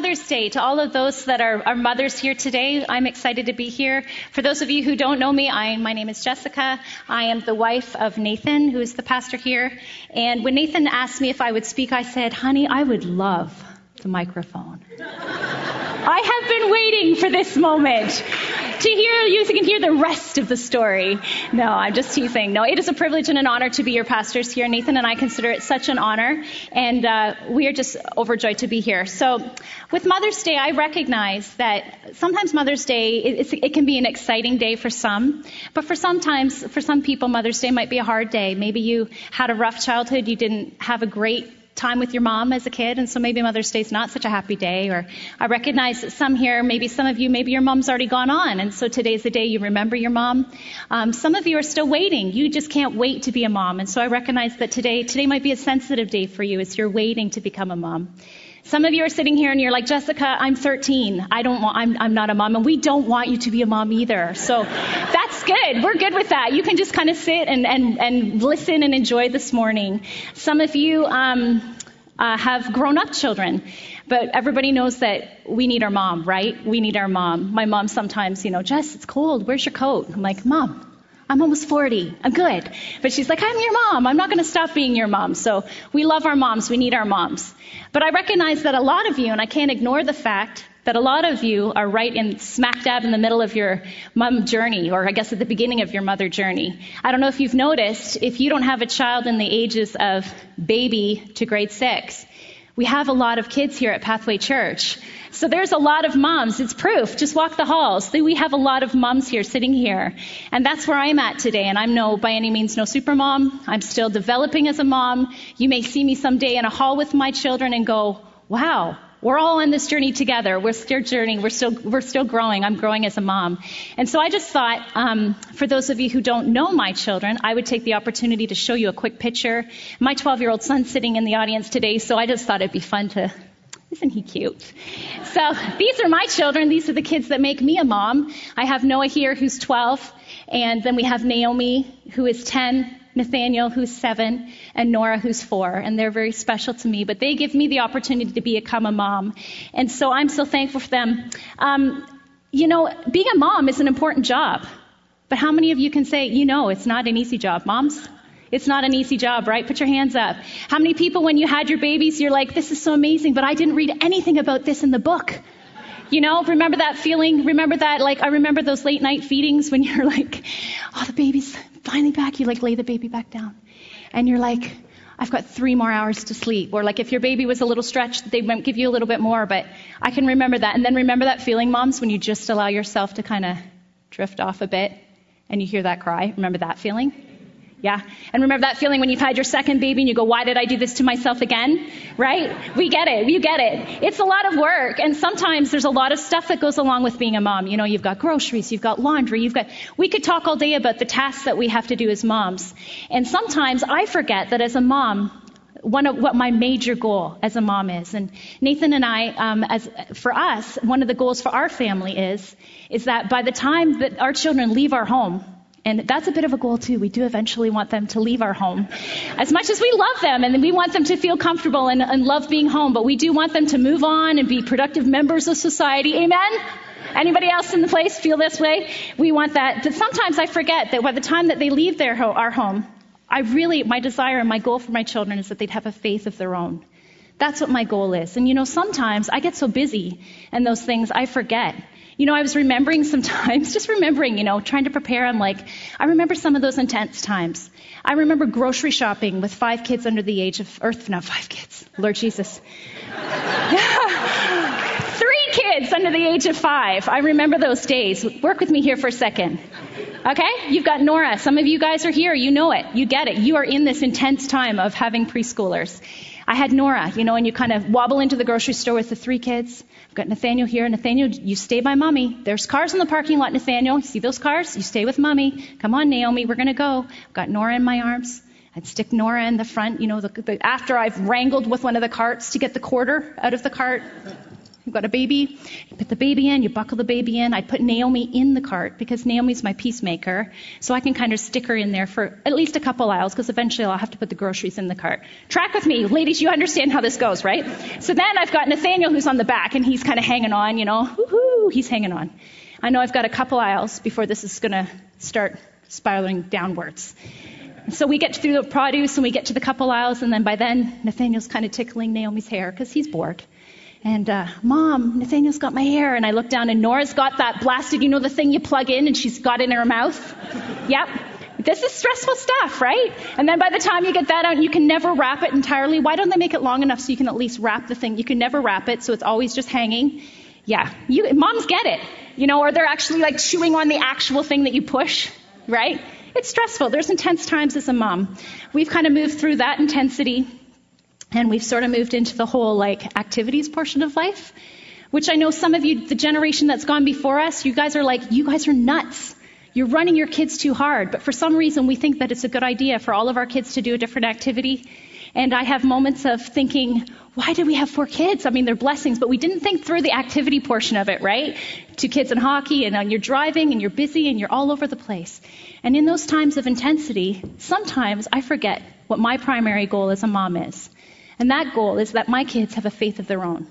Mother's Day to all of those that are, are, mothers here today. I'm excited to be here. For those of you who don't know me, I, my name is Jessica. I am the wife of Nathan, who is the pastor here. And when Nathan asked me if I would speak, I said, honey, I would love the microphone. I have been waiting for this moment to hear you can hear the rest of the story. No, I'm just teasing. No, it is a privilege and an honor to be your pastors here. Nathan and I consider it such an honor, and uh, we are just overjoyed to be here. So, with Mother's Day, I recognize that sometimes Mother's Day it, it can be an exciting day for some, but for sometimes for some people, Mother's Day might be a hard day. Maybe you had a rough childhood, you didn't have a great time with your mom as a kid, and so maybe Mother's Day is not such a happy day. Or I recognize that some here, maybe some of you, maybe your mom's already gone on, and so today's the day you remember your mom. Um, some of you are still waiting. You just can't wait to be a mom, and so I recognize that today, today might be a sensitive day for you as you're waiting to become a mom. Some of you are sitting here and you're like, Jessica, I'm 13. I don't want, I'm, I'm not a mom, and we don't want you to be a mom either. So that's good. We're good with that. You can just kind of sit and, and, and listen and enjoy this morning. Some of you, um, uh, have grown up children. But everybody knows that we need our mom, right? We need our mom. My mom sometimes, you know, Jess, it's cold. Where's your coat? I'm like, Mom, I'm almost 40. I'm good. But she's like, I'm your mom. I'm not going to stop being your mom. So we love our moms. We need our moms. But I recognize that a lot of you, and I can't ignore the fact that a lot of you are right in smack dab in the middle of your mom journey, or I guess at the beginning of your mother journey. I don't know if you've noticed, if you don't have a child in the ages of baby to grade six, we have a lot of kids here at Pathway Church. So there's a lot of moms. It's proof. Just walk the halls. We have a lot of moms here sitting here. And that's where I'm at today. And I'm no, by any means, no super mom. I'm still developing as a mom. You may see me someday in a hall with my children and go, wow, we're all on this journey together. We're still journeying. We're still we're still growing. I'm growing as a mom, and so I just thought, um, for those of you who don't know my children, I would take the opportunity to show you a quick picture. My 12-year-old son's sitting in the audience today, so I just thought it'd be fun to. Isn't he cute? So these are my children. These are the kids that make me a mom. I have Noah here, who's 12, and then we have Naomi, who is 10, Nathaniel, who's seven, and Nora, who's four. And they're very special to me, but they give me the opportunity to become a mom. And so I'm so thankful for them. Um, you know, being a mom is an important job. But how many of you can say, you know, it's not an easy job, moms? It's not an easy job, right? Put your hands up. How many people, when you had your babies, you're like, this is so amazing, but I didn't read anything about this in the book? You know, remember that feeling? Remember that, like, I remember those late night feedings when you're like, oh, the baby's finally back. You like lay the baby back down. And you're like, I've got three more hours to sleep. Or like if your baby was a little stretched, they might give you a little bit more, but I can remember that. And then remember that feeling, moms, when you just allow yourself to kind of drift off a bit and you hear that cry. Remember that feeling? Yeah. And remember that feeling when you've had your second baby and you go, why did I do this to myself again? Right? We get it. You get it. It's a lot of work. And sometimes there's a lot of stuff that goes along with being a mom. You know, you've got groceries, you've got laundry, you've got, we could talk all day about the tasks that we have to do as moms. And sometimes I forget that as a mom, one of what my major goal as a mom is. And Nathan and I, um, as for us, one of the goals for our family is, is that by the time that our children leave our home, and that's a bit of a goal too. We do eventually want them to leave our home. As much as we love them and we want them to feel comfortable and, and love being home, but we do want them to move on and be productive members of society. Amen? Anybody else in the place feel this way? We want that. But sometimes I forget that by the time that they leave their ho- our home, I really, my desire and my goal for my children is that they'd have a faith of their own. That's what my goal is. And you know, sometimes I get so busy and those things, I forget you know, I was remembering sometimes, just remembering, you know, trying to prepare. I'm like, I remember some of those intense times. I remember grocery shopping with five kids under the age of, Earth, not five kids, Lord Jesus. Three kids under the age of five. I remember those days. Work with me here for a second. Okay? You've got Nora. Some of you guys are here. You know it. You get it. You are in this intense time of having preschoolers. I had Nora, you know, and you kind of wobble into the grocery store with the three kids. I've got Nathaniel here. Nathaniel, you stay by mommy. There's cars in the parking lot, Nathaniel. You see those cars? You stay with mommy. Come on, Naomi, we're going to go. I've got Nora in my arms. I'd stick Nora in the front, you know, the, the, after I've wrangled with one of the carts to get the quarter out of the cart. You've got a baby, you put the baby in, you buckle the baby in. I'd put Naomi in the cart because Naomi's my peacemaker, so I can kind of stick her in there for at least a couple aisles because eventually I'll have to put the groceries in the cart. Track with me, ladies, you understand how this goes, right? So then I've got Nathaniel who's on the back and he's kind of hanging on, you know, woohoo, he's hanging on. I know I've got a couple aisles before this is going to start spiraling downwards. So we get through the produce and we get to the couple aisles, and then by then Nathaniel's kind of tickling Naomi's hair because he's bored. And, uh, Mom, Nathaniel's got my hair. And I look down and Nora's got that blasted, you know, the thing you plug in and she's got it in her mouth. Yep. This is stressful stuff, right? And then by the time you get that out, you can never wrap it entirely. Why don't they make it long enough so you can at least wrap the thing? You can never wrap it, so it's always just hanging. Yeah. You, moms get it. You know, or they're actually like chewing on the actual thing that you push, right? It's stressful. There's intense times as a mom. We've kind of moved through that intensity and we've sort of moved into the whole like activities portion of life, which I know some of you, the generation that's gone before us, you guys are like, you guys are nuts. You're running your kids too hard. But for some reason, we think that it's a good idea for all of our kids to do a different activity. And I have moments of thinking, why do we have four kids? I mean, they're blessings, but we didn't think through the activity portion of it, right? Two kids and hockey, and you're driving, and you're busy, and you're all over the place. And in those times of intensity, sometimes I forget what my primary goal as a mom is. And that goal is that my kids have a faith of their own.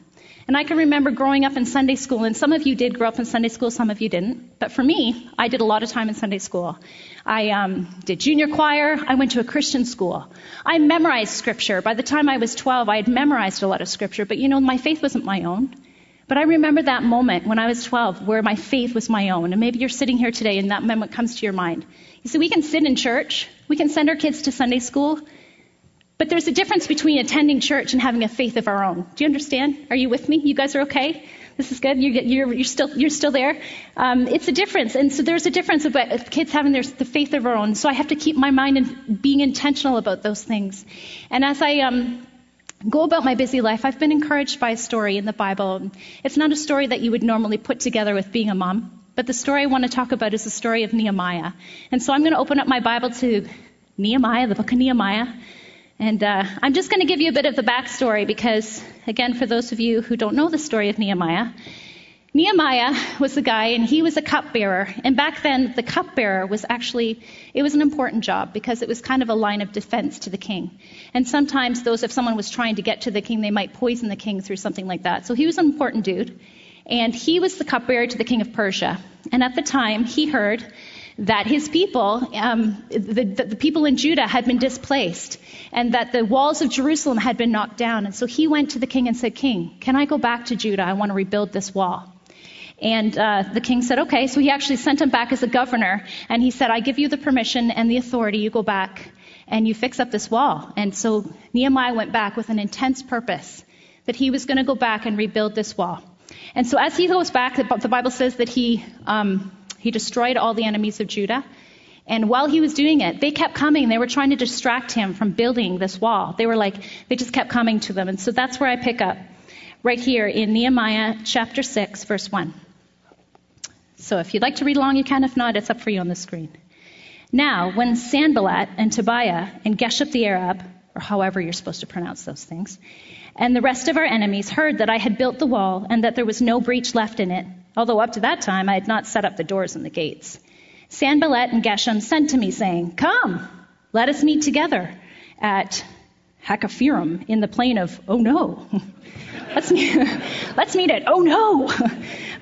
And I can remember growing up in Sunday school, and some of you did grow up in Sunday school, some of you didn't. But for me, I did a lot of time in Sunday school. I um, did junior choir. I went to a Christian school. I memorized scripture. By the time I was 12, I had memorized a lot of scripture. But you know, my faith wasn't my own. But I remember that moment when I was 12 where my faith was my own. And maybe you're sitting here today and that moment comes to your mind. You see, we can sit in church. We can send our kids to Sunday school. But there's a difference between attending church and having a faith of our own. Do you understand? Are you with me? You guys are okay? This is good. You're, you're, you're still you're still there. Um, it's a difference, and so there's a difference about kids having their the faith of our own. So I have to keep my mind in being intentional about those things. And as I um, go about my busy life, I've been encouraged by a story in the Bible. It's not a story that you would normally put together with being a mom, but the story I want to talk about is the story of Nehemiah. And so I'm going to open up my Bible to Nehemiah, the book of Nehemiah. And uh, I'm just going to give you a bit of the backstory because, again, for those of you who don't know the story of Nehemiah, Nehemiah was a guy and he was a cupbearer. And back then, the cupbearer was actually, it was an important job because it was kind of a line of defense to the king. And sometimes those, if someone was trying to get to the king, they might poison the king through something like that. So he was an important dude. And he was the cupbearer to the king of Persia. And at the time, he heard that his people, um, the, the, people in Judah had been displaced and that the walls of Jerusalem had been knocked down. And so he went to the king and said, King, can I go back to Judah? I want to rebuild this wall. And uh, the king said, okay. So he actually sent him back as a governor. And he said, I give you the permission and the authority. You go back and you fix up this wall. And so Nehemiah went back with an intense purpose that he was going to go back and rebuild this wall. And so as he goes back, the Bible says that he um, he destroyed all the enemies of Judah. And while he was doing it, they kept coming. They were trying to distract him from building this wall. They were like, they just kept coming to them. And so that's where I pick up, right here in Nehemiah chapter 6, verse 1. So if you'd like to read along, you can. If not, it's up for you on the screen. Now, when Sanballat and Tobiah and Geshem the Arab, or however you're supposed to pronounce those things, and the rest of our enemies heard that I had built the wall and that there was no breach left in it, although up to that time I had not set up the doors and the gates. Sanballat and Geshem sent to me, saying, Come, let us meet together at Hakkephirim in the plain of Oh no. let's, meet, let's meet at Oh no.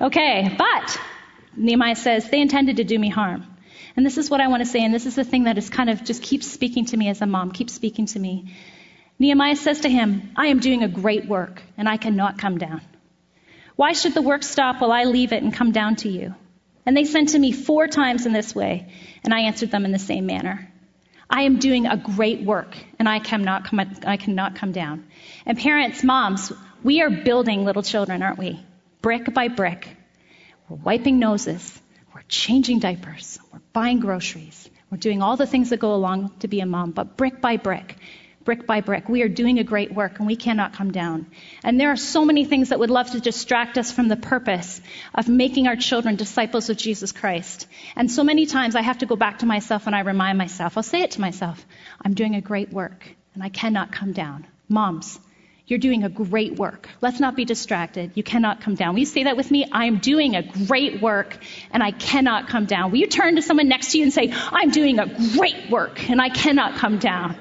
okay, but Nehemiah says they intended to do me harm. And this is what I want to say, and this is the thing that is kind of just keeps speaking to me as a mom, keeps speaking to me. Nehemiah says to him, I am doing a great work, and I cannot come down. Why should the work stop while I leave it and come down to you? And they sent to me four times in this way, and I answered them in the same manner. I am doing a great work, and I cannot come, I cannot come down. And parents, moms, we are building little children, aren't we? Brick by brick. We're wiping noses. We're changing diapers. We're buying groceries. We're doing all the things that go along to be a mom, but brick by brick brick by brick. We are doing a great work and we cannot come down. And there are so many things that would love to distract us from the purpose of making our children disciples of Jesus Christ. And so many times I have to go back to myself and I remind myself, I'll say it to myself, I'm doing a great work and I cannot come down. Moms, you're doing a great work. Let's not be distracted. You cannot come down. Will you say that with me? I am doing a great work and I cannot come down. Will you turn to someone next to you and say, I'm doing a great work and I cannot come down?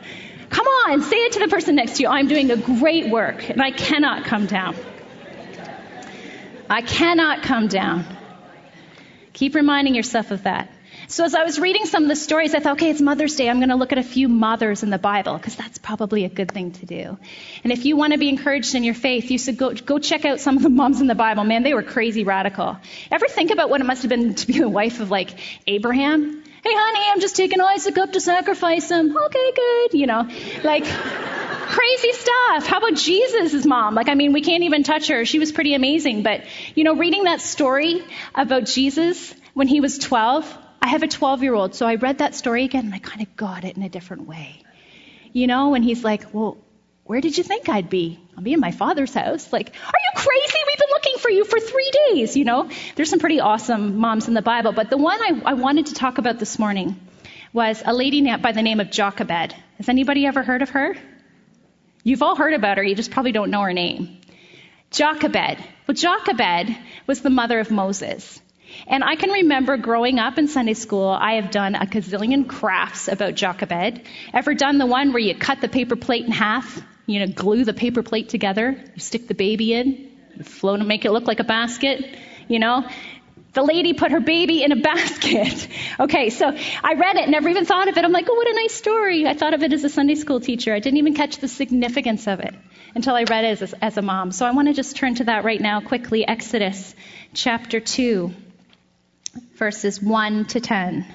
Come on, say it to the person next to you. I'm doing a great work and I cannot come down. I cannot come down. Keep reminding yourself of that. So as I was reading some of the stories, I thought, okay, it's Mother's Day. I'm going to look at a few mothers in the Bible because that's probably a good thing to do. And if you want to be encouraged in your faith, you should go, go check out some of the moms in the Bible. Man, they were crazy radical. Ever think about what it must have been to be the wife of like Abraham? Hey, honey, I'm just taking Isaac up to sacrifice him. Okay, good. You know, like crazy stuff. How about Jesus' mom? Like, I mean, we can't even touch her. She was pretty amazing. But, you know, reading that story about Jesus when he was 12, I have a 12 year old, so I read that story again and I kind of got it in a different way. You know, and he's like, well, where did you think I'd be? I'll be in my father's house. Like, are you crazy? Been looking for you for three days. You know, there's some pretty awesome moms in the Bible, but the one I, I wanted to talk about this morning was a lady by the name of Jochebed. Has anybody ever heard of her? You've all heard about her, you just probably don't know her name. Jochebed. Well, Jochebed was the mother of Moses. And I can remember growing up in Sunday school, I have done a gazillion crafts about Jochebed. Ever done the one where you cut the paper plate in half, you know, glue the paper plate together, you stick the baby in, and make it look like a basket, you know? The lady put her baby in a basket. okay, so I read it, never even thought of it. I'm like, oh, what a nice story. I thought of it as a Sunday school teacher. I didn't even catch the significance of it until I read it as as a mom. So I want to just turn to that right now quickly. Exodus chapter 2 verses 1 to 10.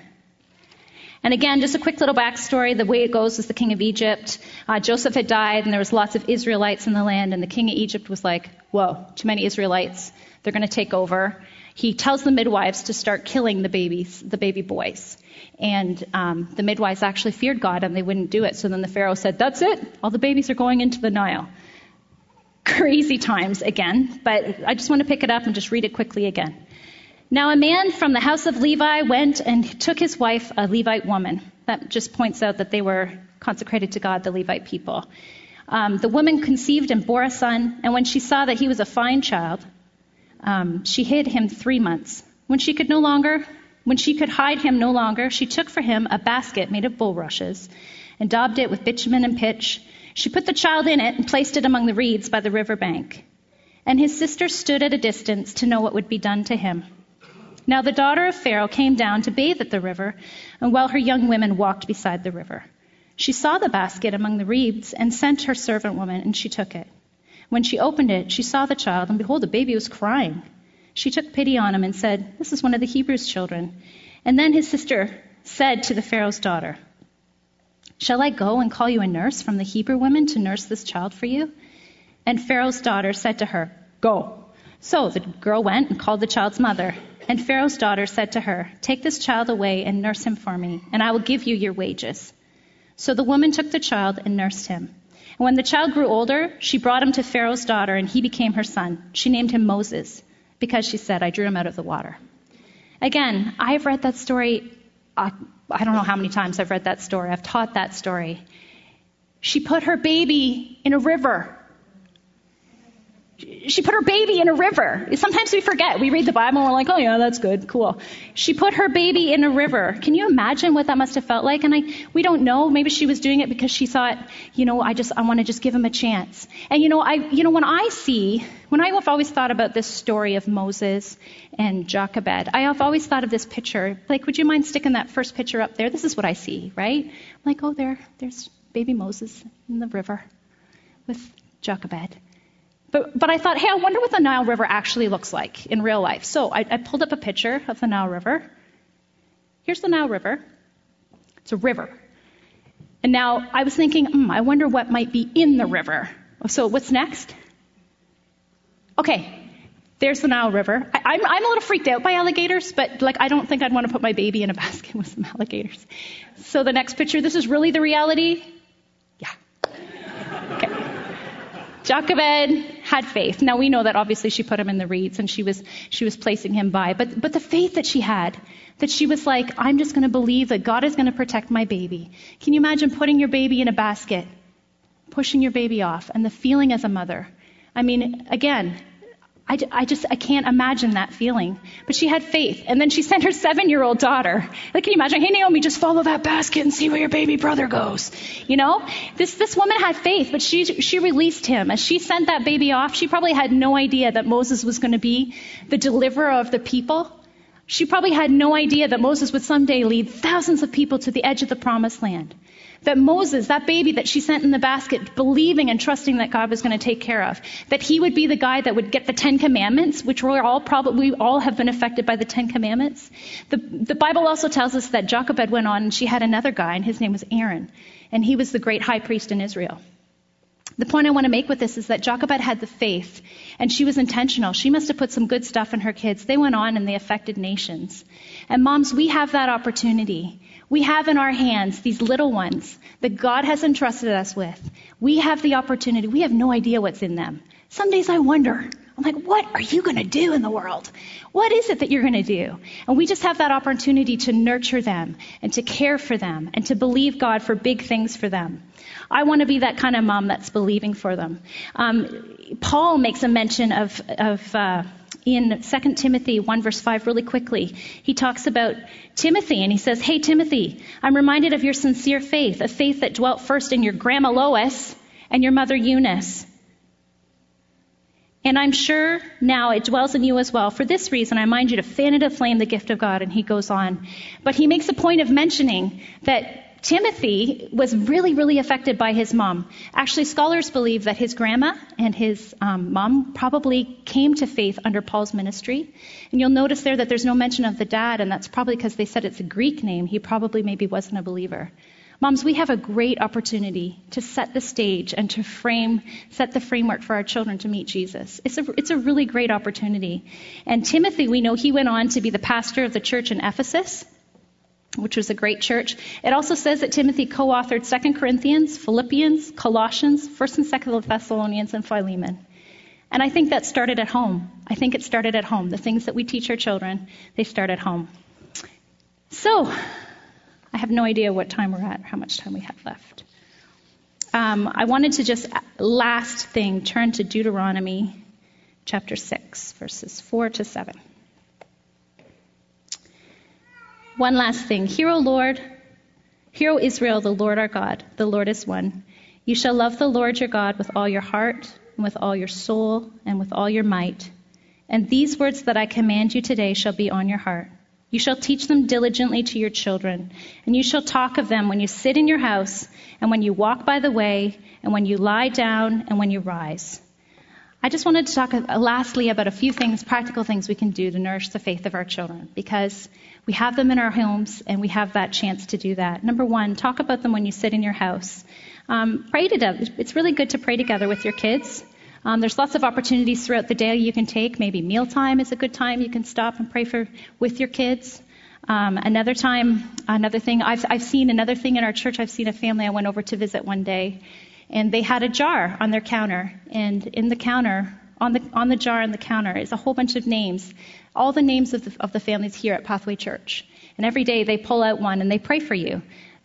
And again, just a quick little backstory. The way it goes is the king of Egypt. Uh, Joseph had died, and there was lots of Israelites in the land, and the king of Egypt was like, "Whoa, too many Israelites. They're going to take over." He tells the midwives to start killing the babies, the baby boys, and um, the midwives actually feared God, and they wouldn't do it. So then the Pharaoh said, "That's it. All the babies are going into the Nile." Crazy times again, but I just want to pick it up and just read it quickly again. Now a man from the house of Levi went and took his wife, a Levite woman. That just points out that they were consecrated to God, the Levite people. Um, the woman conceived and bore a son, and when she saw that he was a fine child, um, she hid him three months. When she could no longer, when she could hide him no longer, she took for him a basket made of bulrushes and daubed it with bitumen and pitch. She put the child in it and placed it among the reeds by the river bank. And his sister stood at a distance to know what would be done to him. Now the daughter of Pharaoh came down to bathe at the river, and while her young women walked beside the river, she saw the basket among the reeds and sent her servant woman, and she took it. When she opened it, she saw the child, and behold, the baby was crying. She took pity on him and said, This is one of the Hebrews' children. And then his sister said to the Pharaoh's daughter, Shall I go and call you a nurse from the Hebrew women to nurse this child for you? And Pharaoh's daughter said to her, Go. So the girl went and called the child's mother. And Pharaoh's daughter said to her, Take this child away and nurse him for me, and I will give you your wages. So the woman took the child and nursed him. And when the child grew older, she brought him to Pharaoh's daughter, and he became her son. She named him Moses, because she said, I drew him out of the water. Again, I have read that story, uh, I don't know how many times I've read that story. I've taught that story. She put her baby in a river she put her baby in a river. Sometimes we forget. We read the Bible and we're like, oh yeah, that's good, cool. She put her baby in a river. Can you imagine what that must have felt like? And I, we don't know. Maybe she was doing it because she thought, you know, I just, I want to just give him a chance. And you know, I, you know, when I see, when I have always thought about this story of Moses and Jochebed, I have always thought of this picture. Like, would you mind sticking that first picture up there? This is what I see, right? I'm like, oh, there, there's baby Moses in the river with Jochebed. But, but I thought, hey, I wonder what the Nile River actually looks like in real life. So I, I pulled up a picture of the Nile River. Here's the Nile River. It's a river. And now I was thinking, hmm, I wonder what might be in the river. So what's next? Okay, there's the Nile River. I, am I'm, a little freaked out by alligators, but like I don't think I'd want to put my baby in a basket with some alligators. So the next picture, this is really the reality. Yeah. Jochebed had faith. Now we know that obviously she put him in the reeds and she was she was placing him by, but but the faith that she had, that she was like, I'm just going to believe that God is going to protect my baby. Can you imagine putting your baby in a basket, pushing your baby off, and the feeling as a mother? I mean, again, I, I, just, I can't imagine that feeling. But she had faith. And then she sent her seven year old daughter. Like, can you imagine? Hey, Naomi, just follow that basket and see where your baby brother goes. You know? This, this woman had faith, but she, she released him. As she sent that baby off, she probably had no idea that Moses was going to be the deliverer of the people. She probably had no idea that Moses would someday lead thousands of people to the edge of the promised land. That Moses, that baby that she sent in the basket, believing and trusting that God was going to take care of, that he would be the guy that would get the Ten Commandments, which we're all probably we all have been affected by the Ten Commandments. The, the Bible also tells us that Jochebed went on and she had another guy, and his name was Aaron, and he was the great high priest in Israel. The point I want to make with this is that Jochebed had the faith and she was intentional. She must have put some good stuff in her kids. They went on and they affected nations. And moms, we have that opportunity. We have in our hands these little ones that God has entrusted us with. We have the opportunity. We have no idea what's in them. Some days I wonder, I'm like, what are you going to do in the world? What is it that you're going to do? And we just have that opportunity to nurture them and to care for them and to believe God for big things for them. I want to be that kind of mom that's believing for them. Um, Paul makes a mention of, of uh, in 2 Timothy 1 verse 5 really quickly. He talks about Timothy and he says, Hey Timothy, I'm reminded of your sincere faith, a faith that dwelt first in your grandma Lois and your mother Eunice. And I'm sure now it dwells in you as well. For this reason, I mind you to fan into flame the gift of God. And he goes on. But he makes a point of mentioning that Timothy was really, really affected by his mom. Actually, scholars believe that his grandma and his um, mom probably came to faith under Paul's ministry. And you'll notice there that there's no mention of the dad, and that's probably because they said it's a Greek name. He probably maybe wasn't a believer. Moms, we have a great opportunity to set the stage and to frame, set the framework for our children to meet Jesus. It's a, it's a really great opportunity. And Timothy, we know he went on to be the pastor of the church in Ephesus which was a great church. It also says that Timothy co-authored 2 Corinthians, Philippians, Colossians, 1st and 2nd Thessalonians, and Philemon. And I think that started at home. I think it started at home. The things that we teach our children, they start at home. So, I have no idea what time we're at, how much time we have left. Um, I wanted to just, last thing, turn to Deuteronomy chapter 6, verses 4 to 7. One last thing. Hear, O Lord, hear, O Israel, the Lord our God, the Lord is one. You shall love the Lord your God with all your heart, and with all your soul, and with all your might. And these words that I command you today shall be on your heart. You shall teach them diligently to your children, and you shall talk of them when you sit in your house, and when you walk by the way, and when you lie down, and when you rise. I just wanted to talk uh, lastly about a few things, practical things we can do to nourish the faith of our children, because we have them in our homes and we have that chance to do that. Number one, talk about them when you sit in your house. Um, pray together. It's really good to pray together with your kids. Um, there's lots of opportunities throughout the day you can take. Maybe mealtime is a good time you can stop and pray for with your kids. Um, another time, another thing I've I've seen another thing in our church. I've seen a family I went over to visit one day, and they had a jar on their counter, and in the counter on the on the jar on the counter is a whole bunch of names all the names of the, of the families here at Pathway Church. And every day they pull out one and they pray for you.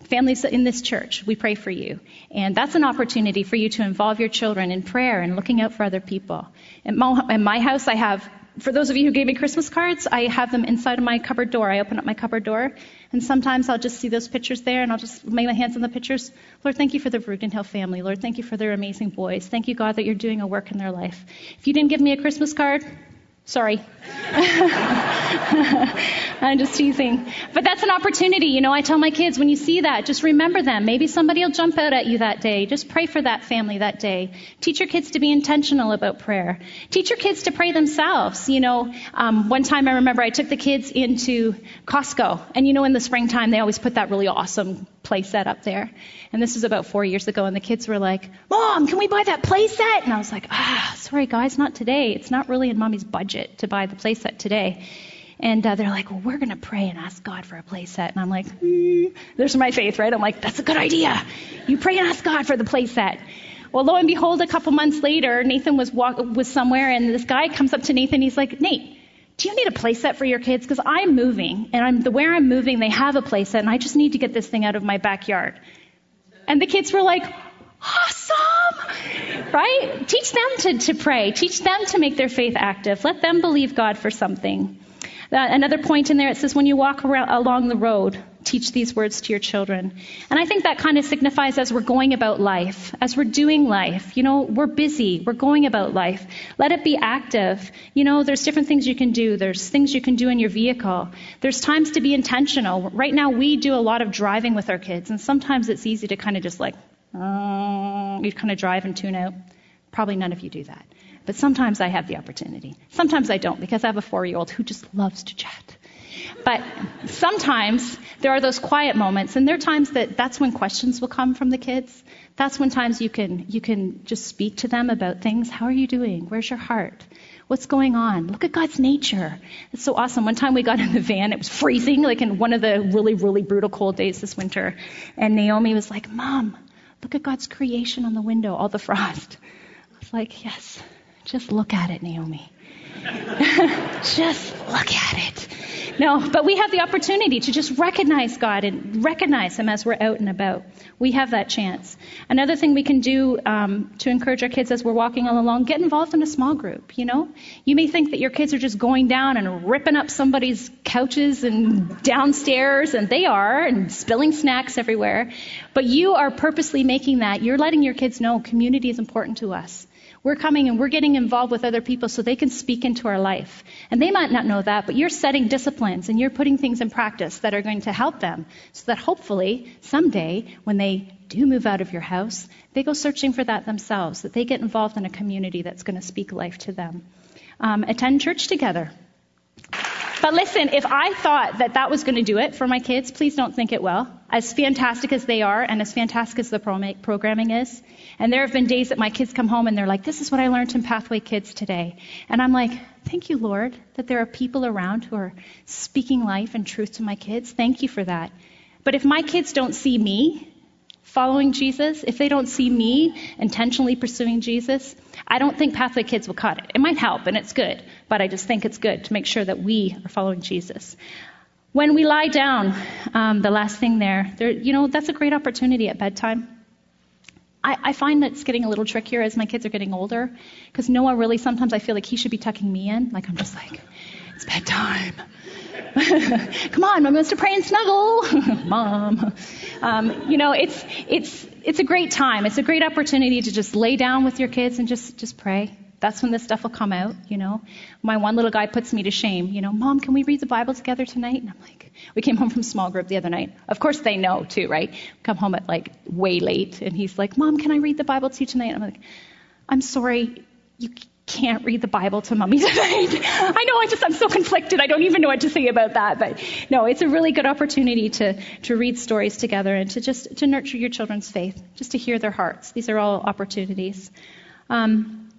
Families in this church, we pray for you. And that's an opportunity for you to involve your children in prayer and looking out for other people. In my, my house, I have, for those of you who gave me Christmas cards, I have them inside of my cupboard door. I open up my cupboard door, and sometimes I'll just see those pictures there, and I'll just lay my hands on the pictures. Lord, thank you for the Hill family. Lord, thank you for their amazing boys. Thank you, God, that you're doing a work in their life. If you didn't give me a Christmas card, Sorry. I'm just teasing. But that's an opportunity. You know, I tell my kids when you see that, just remember them. Maybe somebody will jump out at you that day. Just pray for that family that day. Teach your kids to be intentional about prayer. Teach your kids to pray themselves. You know, um, one time I remember I took the kids into Costco. And you know, in the springtime, they always put that really awesome play set up there. And this was about four years ago, and the kids were like, Mom, can we buy that playset? And I was like, ah, sorry guys, not today. It's not really in mommy's budget to buy the playset today. And uh, they're like, well, we're going to pray and ask God for a playset. And I'm like, mm, there's my faith, right? I'm like, that's a good idea. You pray and ask God for the playset. Well, lo and behold, a couple months later, Nathan was walk, was somewhere, and this guy comes up to Nathan. He's like, Nate, you need a playset for your kids? Because I'm moving, and I'm the where I'm moving, they have a playset, and I just need to get this thing out of my backyard. And the kids were like, awesome, right? Teach them to, to pray. Teach them to make their faith active. Let them believe God for something. Uh, another point in there, it says, when you walk around, along the road, teach these words to your children. And I think that kind of signifies as we're going about life, as we're doing life, you know, we're busy, we're going about life. Let it be active. You know, there's different things you can do. There's things you can do in your vehicle. There's times to be intentional. Right now, we do a lot of driving with our kids, and sometimes it's easy to kind of just like, uh, you kind of drive and tune out. Probably none of you do that. But sometimes I have the opportunity. Sometimes I don't because I have a four year old who just loves to chat. But sometimes there are those quiet moments, and there are times that that's when questions will come from the kids. That's when times you can you can just speak to them about things. How are you doing? Where's your heart? What's going on? Look at God's nature. It's so awesome. One time we got in the van, it was freezing, like in one of the really, really brutal cold days this winter. And Naomi was like, Mom, look at God's creation on the window, all the frost. I was like, Yes, just look at it, Naomi. just look at it. No, but we have the opportunity to just recognize God and recognize Him as we're out and about. We have that chance. Another thing we can do um, to encourage our kids as we're walking all along, get involved in a small group. You know, you may think that your kids are just going down and ripping up somebody's couches and downstairs, and they are, and spilling snacks everywhere. But you are purposely making that. You're letting your kids know community is important to us. We're coming and we're getting involved with other people so they can speak into our life. And they might not know that, but you're setting disciplines and you're putting things in practice that are going to help them so that hopefully someday when they do move out of your house, they go searching for that themselves, that they get involved in a community that's going to speak life to them. Um, attend church together. But listen, if I thought that that was going to do it for my kids, please don't think it will. As fantastic as they are and as fantastic as the programming is, and there have been days that my kids come home and they're like, this is what I learned in Pathway Kids today. And I'm like, thank you, Lord, that there are people around who are speaking life and truth to my kids. Thank you for that. But if my kids don't see me following Jesus, if they don't see me intentionally pursuing Jesus, I don't think Pathway Kids will cut it. It might help and it's good, but I just think it's good to make sure that we are following Jesus. When we lie down, um, the last thing there, there, you know, that's a great opportunity at bedtime I, I find that it's getting a little trickier as my kids are getting older because Noah really sometimes I feel like he should be tucking me in. Like I'm just like, it's bedtime. Come on, mom wants to pray and snuggle. Mom, um, you know, it's it's it's a great time. It's a great opportunity to just lay down with your kids and just just pray. That's when this stuff will come out, you know. My one little guy puts me to shame, you know, Mom, can we read the Bible together tonight? And I'm like, we came home from small group the other night. Of course they know too, right? Come home at like way late and he's like, Mom, can I read the Bible to you tonight? And I'm like, I'm sorry, you can't read the Bible to mommy tonight. I know I just I'm so conflicted. I don't even know what to say about that. But no, it's a really good opportunity to to read stories together and to just to nurture your children's faith, just to hear their hearts. These are all opportunities. Um,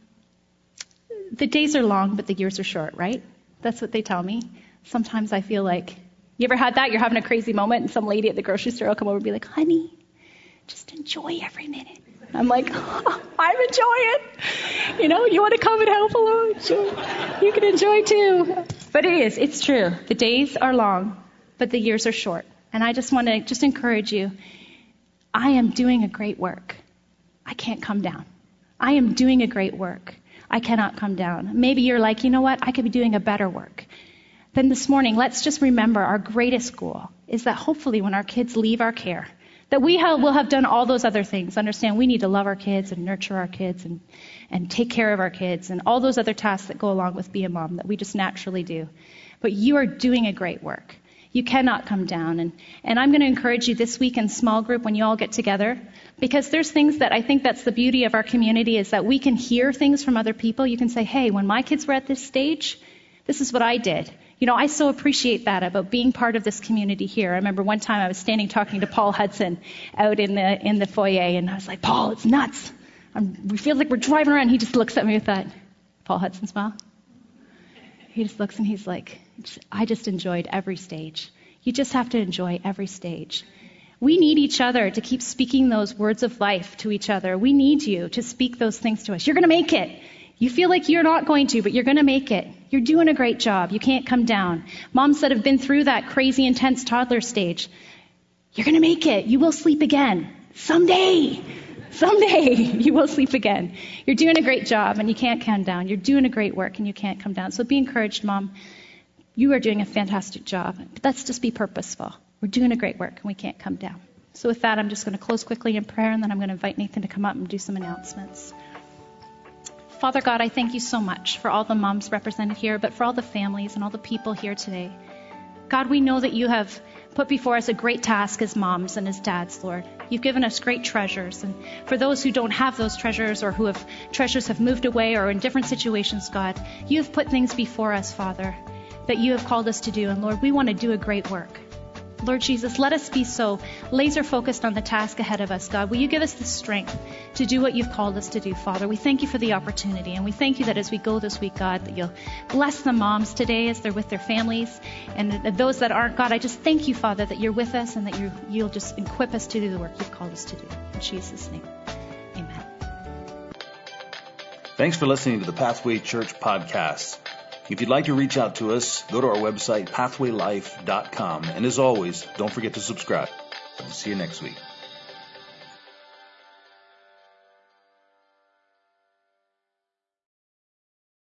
the days are long, but the years are short, right? That's what they tell me. Sometimes I feel like, you ever had that? You're having a crazy moment, and some lady at the grocery store will come over and be like, honey, just enjoy every minute. I'm like, oh, I'm enjoying. You know, you want to come and help along? Sure. You can enjoy too. But it is, it's true. The days are long, but the years are short. And I just want to just encourage you. I am doing a great work. I can't come down. I am doing a great work. I cannot come down. Maybe you're like, you know what? I could be doing a better work. Then this morning, let's just remember our greatest goal is that hopefully when our kids leave our care, that we have, will have done all those other things. Understand we need to love our kids and nurture our kids and, and take care of our kids and all those other tasks that go along with being a mom that we just naturally do. But you are doing a great work. You cannot come down. And, and I'm going to encourage you this week in small group when you all get together, because there's things that I think that's the beauty of our community is that we can hear things from other people. You can say, hey, when my kids were at this stage, this is what I did. You know, I so appreciate that about being part of this community here. I remember one time I was standing talking to Paul Hudson out in the in the foyer, and I was like, Paul, it's nuts. I'm, we feel like we're driving around. He just looks at me with that Paul Hudson smile. He just looks and he's like, I just enjoyed every stage. You just have to enjoy every stage. We need each other to keep speaking those words of life to each other. We need you to speak those things to us. You're going to make it. You feel like you're not going to, but you're going to make it. You're doing a great job. You can't come down. Moms that have been through that crazy, intense toddler stage, you're going to make it. You will sleep again. Someday. Someday you will sleep again. You're doing a great job and you can't come down. You're doing a great work and you can't come down. So be encouraged, Mom. You are doing a fantastic job. But let's just be purposeful. We're doing a great work and we can't come down. So with that, I'm just going to close quickly in prayer and then I'm going to invite Nathan to come up and do some announcements. Father God, I thank you so much for all the moms represented here, but for all the families and all the people here today. God, we know that you have put before us a great task as moms and as dads, Lord. You've given us great treasures. And for those who don't have those treasures or who have treasures have moved away or in different situations, God, you have put things before us, Father, that you have called us to do. And Lord, we want to do a great work. Lord Jesus, let us be so laser focused on the task ahead of us, God. Will you give us the strength to do what you've called us to do, Father? We thank you for the opportunity, and we thank you that as we go this week, God, that you'll bless the moms today as they're with their families, and those that aren't, God, I just thank you, Father, that you're with us and that you you'll just equip us to do the work you've called us to do. In Jesus' name, amen. Thanks for listening to the Pathway Church podcast. If you'd like to reach out to us, go to our website, pathwaylife.com. And as always, don't forget to subscribe. See you next week.